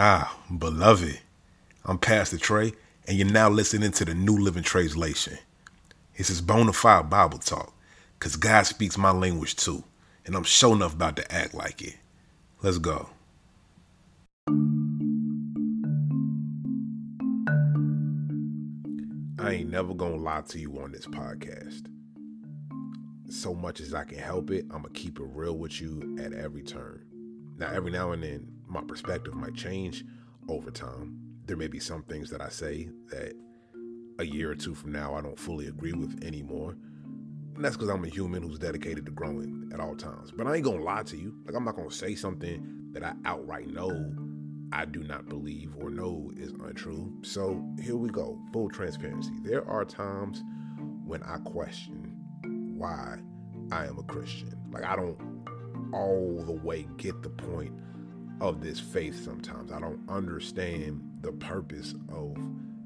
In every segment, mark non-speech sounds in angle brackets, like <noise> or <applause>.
Ah, beloved. I'm Pastor Trey, and you're now listening to the New Living Translation. This is bona fide Bible talk, because God speaks my language too, and I'm sure enough about to act like it. Let's go. I ain't never gonna lie to you on this podcast. So much as I can help it, I'm gonna keep it real with you at every turn. Now, every now and then, my perspective might change over time. There may be some things that I say that a year or two from now I don't fully agree with anymore. And that's because I'm a human who's dedicated to growing at all times. But I ain't gonna lie to you. Like, I'm not gonna say something that I outright know I do not believe or know is untrue. So here we go. Full transparency. There are times when I question why I am a Christian. Like I don't all the way get the point of this faith sometimes. I don't understand the purpose of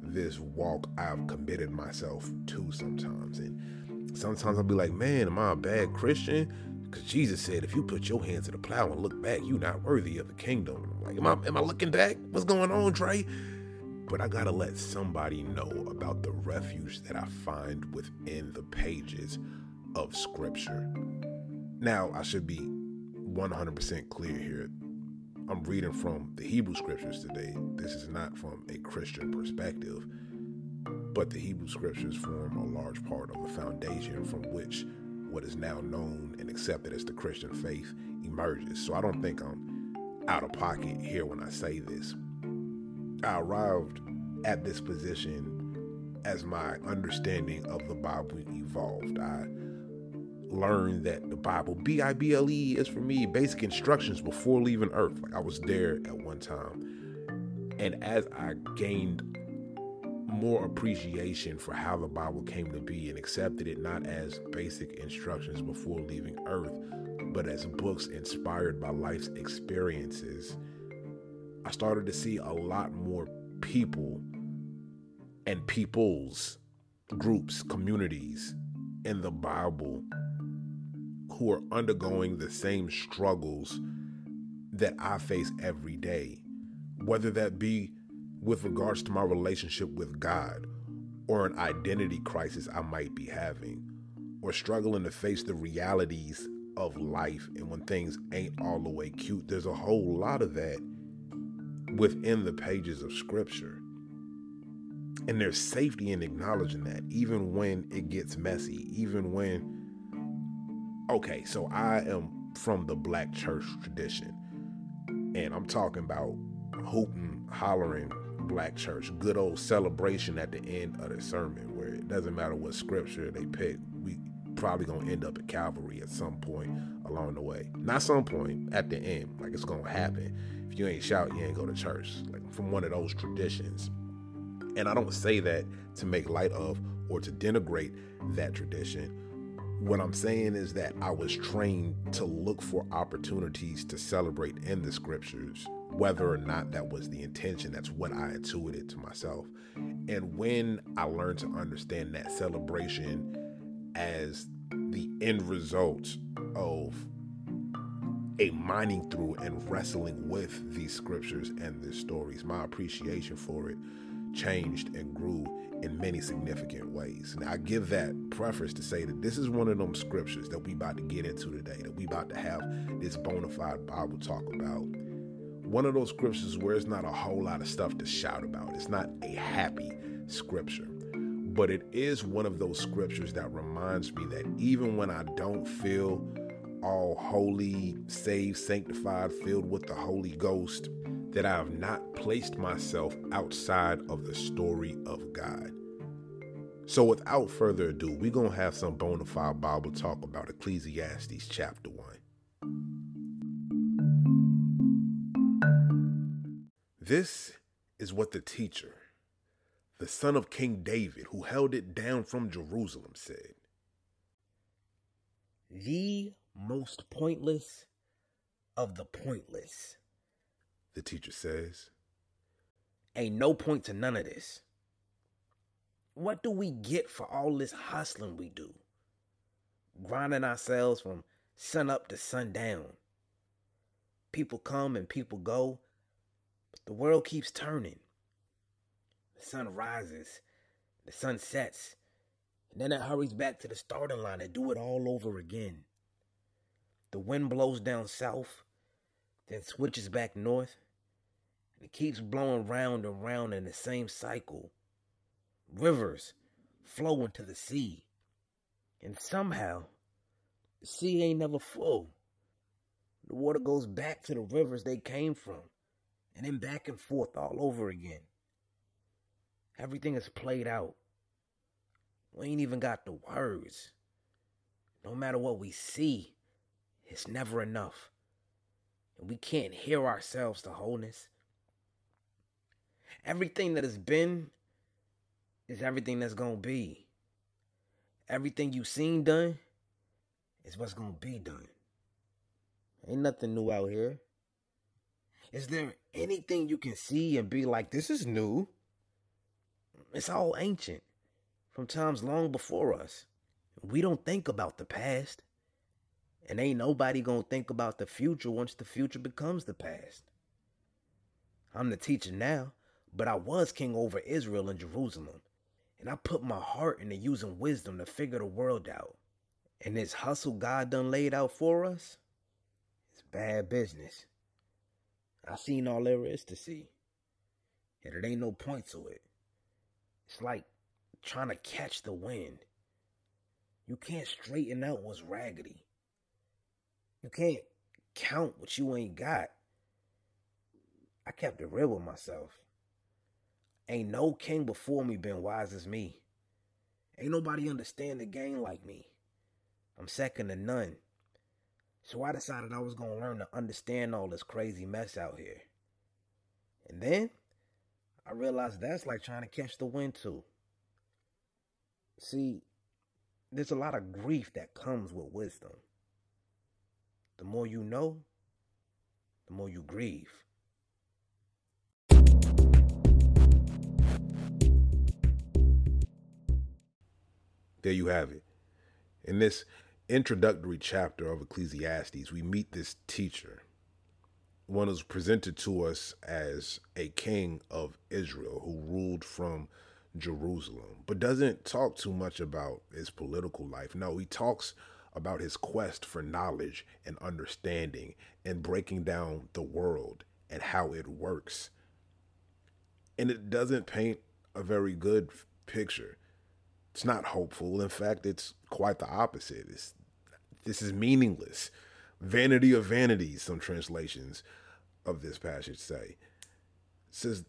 this walk I've committed myself to sometimes. And sometimes I'll be like, man, am I a bad Christian? Because Jesus said, if you put your hands to the plow and look back, you're not worthy of the kingdom. I'm like, am I, am I looking back? What's going on, Trey? But I gotta let somebody know about the refuge that I find within the pages of Scripture. Now, I should be 100% clear here. I'm reading from the Hebrew Scriptures today. This is not from a Christian perspective, but the Hebrew Scriptures form a large part of the foundation from which what is now known and accepted as the Christian faith emerges. So I don't think I'm out of pocket here when I say this. I arrived at this position as my understanding of the Bible evolved. I learned that the Bible, B I B L E, is for me basic instructions before leaving Earth. Like I was there at one time. And as I gained more appreciation for how the Bible came to be and accepted it not as basic instructions before leaving Earth, but as books inspired by life's experiences, I started to see a lot more people and peoples, groups, communities in the Bible who are undergoing the same struggles that I face every day, whether that be with regards to my relationship with God or an identity crisis I might be having or struggling to face the realities of life and when things ain't all the way cute. There's a whole lot of that within the pages of scripture. And there's safety in acknowledging that, even when it gets messy, even when, okay, so I am from the black church tradition, and I'm talking about hooting, hollering, black church. Good old celebration at the end of the sermon where it doesn't matter what scripture they pick. We probably gonna end up at Calvary at some point along the way. Not some point at the end. Like it's gonna happen. If you ain't shout, you ain't go to church. Like from one of those traditions. And I don't say that to make light of or to denigrate that tradition. What I'm saying is that I was trained to look for opportunities to celebrate in the scriptures whether or not that was the intention. That's what I intuited to myself. And when I learned to understand that celebration as the end result of a mining through and wrestling with these scriptures and these stories, my appreciation for it changed and grew in many significant ways. Now I give that preface to say that this is one of them scriptures that we about to get into today, that we about to have this bona fide Bible talk about one of those scriptures where it's not a whole lot of stuff to shout about. It's not a happy scripture, but it is one of those scriptures that reminds me that even when I don't feel all holy, saved, sanctified, filled with the Holy Ghost, that I have not placed myself outside of the story of God. So, without further ado, we're going to have some bona fide Bible talk about Ecclesiastes chapter 1. This is what the teacher, the son of King David, who held it down from Jerusalem, said The most pointless of the pointless, the teacher says. Ain't no point to none of this. What do we get for all this hustling we do? Grinding ourselves from sun up to sundown. People come and people go But the world keeps turning. The sun rises, the sun sets, and then it hurries back to the starting line and do it all over again. The wind blows down south, then switches back north, and it keeps blowing round and round in the same cycle. Rivers flow into the sea, and somehow the sea ain't never full. The water goes back to the rivers they came from, and then back and forth all over again. Everything is played out. We ain't even got the words. No matter what we see, it's never enough. And we can't hear ourselves to wholeness. Everything that has been is everything that's going to be. Everything you've seen done is what's going to be done. Ain't nothing new out here. Is there anything you can see and be like, this is new? It's all ancient from times long before us. We don't think about the past. And ain't nobody gonna think about the future once the future becomes the past. I'm the teacher now, but I was king over Israel and Jerusalem. And I put my heart into using wisdom to figure the world out. And this hustle God done laid out for us, it's bad business. I seen all there is to see. And it ain't no point to it. It's like trying to catch the wind. You can't straighten out what's raggedy. You can't count what you ain't got. I kept it real with myself. Ain't no king before me been wise as me. Ain't nobody understand the game like me. I'm second to none. So I decided I was gonna learn to understand all this crazy mess out here. And then I realized that's like trying to catch the wind too. See, there's a lot of grief that comes with wisdom. The more you know, the more you grieve. There you have it. In this introductory chapter of Ecclesiastes, we meet this teacher, one who's presented to us as a king of Israel who ruled from Jerusalem, but doesn't talk too much about his political life. No, he talks about his quest for knowledge and understanding and breaking down the world and how it works. And it doesn't paint a very good picture. It's not hopeful. In fact, it's quite the opposite. It's, this is meaningless. Vanity of vanities, some translations of this passage say. It says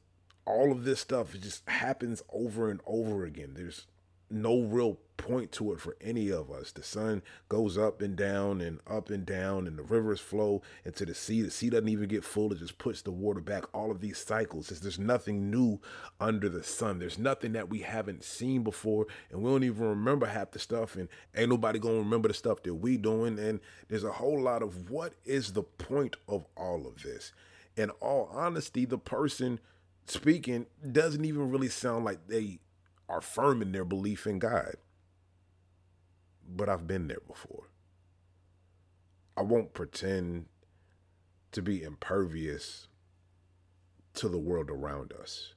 all of this stuff just happens over and over again. There's no real point to it for any of us. The sun goes up and down and up and down, and the rivers flow into the sea. The sea doesn't even get full, it just puts the water back. All of these cycles. There's nothing new under the sun. There's nothing that we haven't seen before, and we don't even remember half the stuff, and ain't nobody gonna remember the stuff that we doing. And there's a whole lot of what is the point of all of this? In all honesty, the person speaking doesn't even really sound like they are firm in their belief in God. But I've been there before. I won't pretend to be impervious to the world around us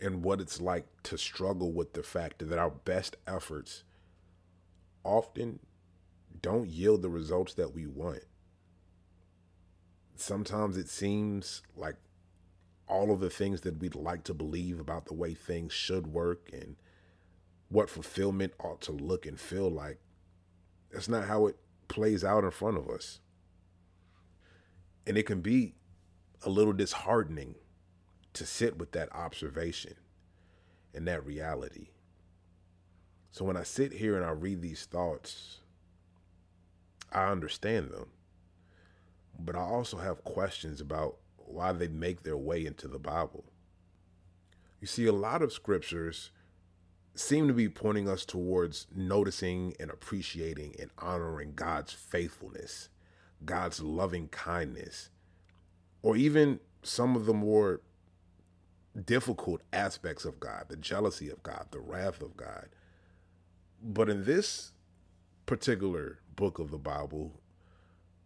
and what it's like to struggle with the fact that our best efforts often don't yield the results that we want. Sometimes it seems like all of the things that we'd like to believe about the way things should work and what fulfillment ought to look and feel like. That's not how it plays out in front of us. And it can be a little disheartening to sit with that observation and that reality. So when I sit here and I read these thoughts, I understand them. But I also have questions about why they make their way into the Bible. You see, a lot of scriptures seem to be pointing us towards noticing and appreciating and honoring God's faithfulness, God's loving kindness, or even some of the more difficult aspects of God, the jealousy of God, the wrath of God. But in this particular book of the Bible,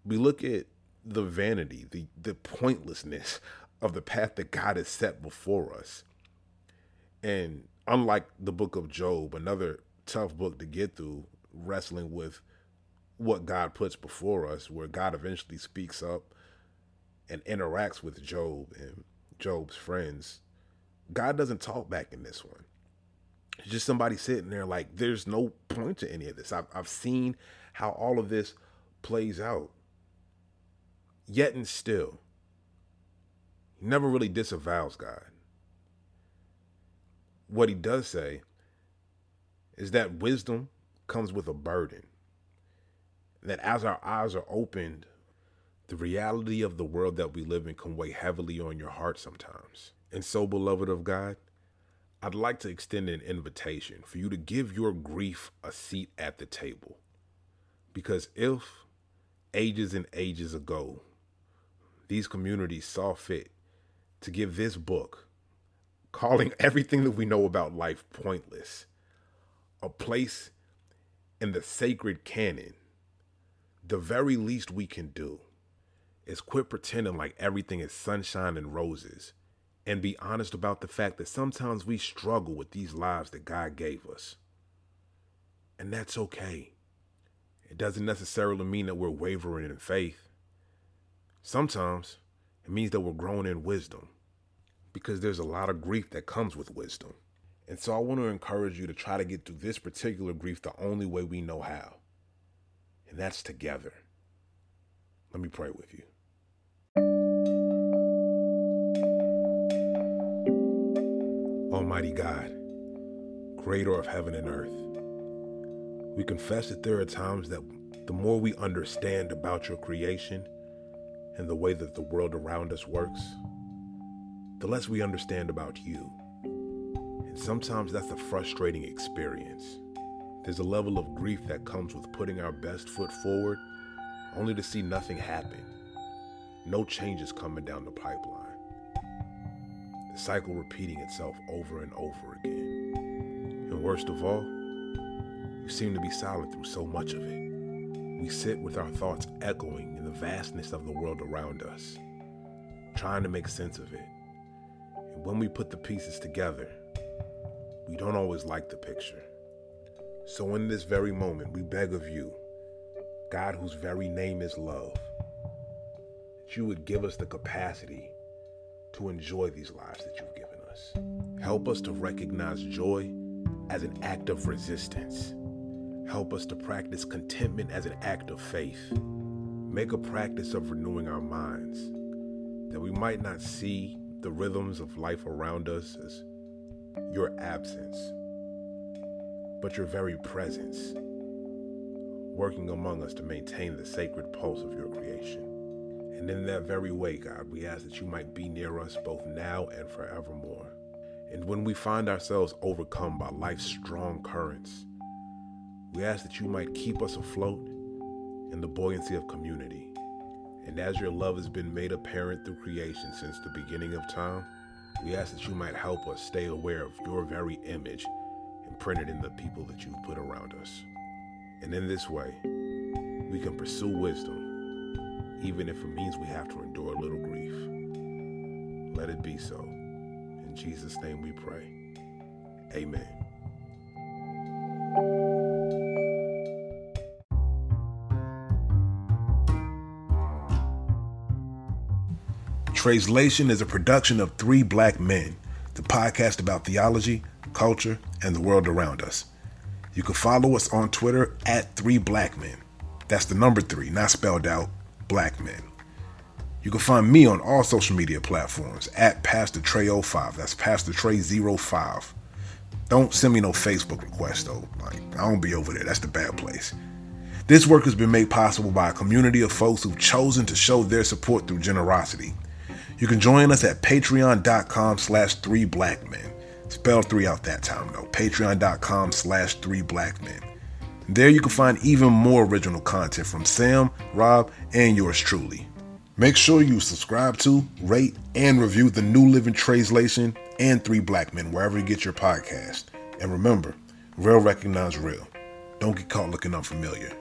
we look at the vanity, the the pointlessness of the path that God has set before us. And unlike the book of Job, another tough book to get through, wrestling with what God puts before us, where God eventually speaks up and interacts with Job and Job's friends, God doesn't talk back in this one. It's just somebody sitting there like, there's no point to any of this. I've, I've seen how all of this plays out. Yet and still, he never really disavows God. What he does say is that wisdom comes with a burden. That as our eyes are opened, the reality of the world that we live in can weigh heavily on your heart sometimes. And so, beloved of God, I'd like to extend an invitation for you to give your grief a seat at the table. Because if ages and ages ago, these communities saw fit to give this book, calling <laughs> everything that we know about life pointless, a place in the sacred canon, the very least we can do is quit pretending like everything is sunshine and roses and be honest about the fact that sometimes we struggle with these lives that God gave us. And that's okay. It doesn't necessarily mean that we're wavering in faith. Sometimes it means that we're growing in wisdom because there's a lot of grief that comes with wisdom. And so I want to encourage you to try to get through this particular grief the only way we know how, and that's together. Let me pray with you. Almighty God, creator of heaven and earth, we confess that there are times that the more we understand about your creation and the way that the world around us works, the less we understand about you. And sometimes that's a frustrating experience. There's a level of grief that comes with putting our best foot forward only to see nothing happen. No changes coming down the pipeline. The cycle repeating itself over and over again. And worst of all, you seem to be silent through so much of it. We sit with our thoughts echoing in the vastness of the world around us, trying to make sense of it. And when we put the pieces together, we don't always like the picture. So, in this very moment, we beg of you, God, whose very name is love, that you would give us the capacity to enjoy these lives that you've given us. Help us to recognize joy as an act of resistance. Help us to practice contentment as an act of faith. Make a practice of renewing our minds that we might not see the rhythms of life around us as your absence, but your very presence, working among us to maintain the sacred pulse of your creation. And in that very way, God, we ask that you might be near us both now and forevermore. And when we find ourselves overcome by life's strong currents, we ask that you might keep us afloat in the buoyancy of community. And as your love has been made apparent through creation since the beginning of time, we ask that you might help us stay aware of your very image imprinted in the people that you've put around us. And in this way, we can pursue wisdom, even if it means we have to endure a little grief. Let it be so. In Jesus' name we pray. Amen. Translation is a production of Three Black Men, the podcast about theology, culture, and the world around us. You can follow us on Twitter at Three Black Men. That's the number three, not spelled out, Black Men. You can find me on all social media platforms at Pastor Trey05. That's Pastor Trey05. Don't send me no Facebook request though. Like I don't be over there. That's the bad place. This work has been made possible by a community of folks who've chosen to show their support through generosity. You can join us at patreon.com slash three black men. Spell three out that time though. Patreon.com slash three black men. There you can find even more original content from Sam, Rob, and yours truly. Make sure you subscribe to, rate, and review the New Living Translation and Three Black Men wherever you get your podcast. And remember, real recognize real. Don't get caught looking unfamiliar.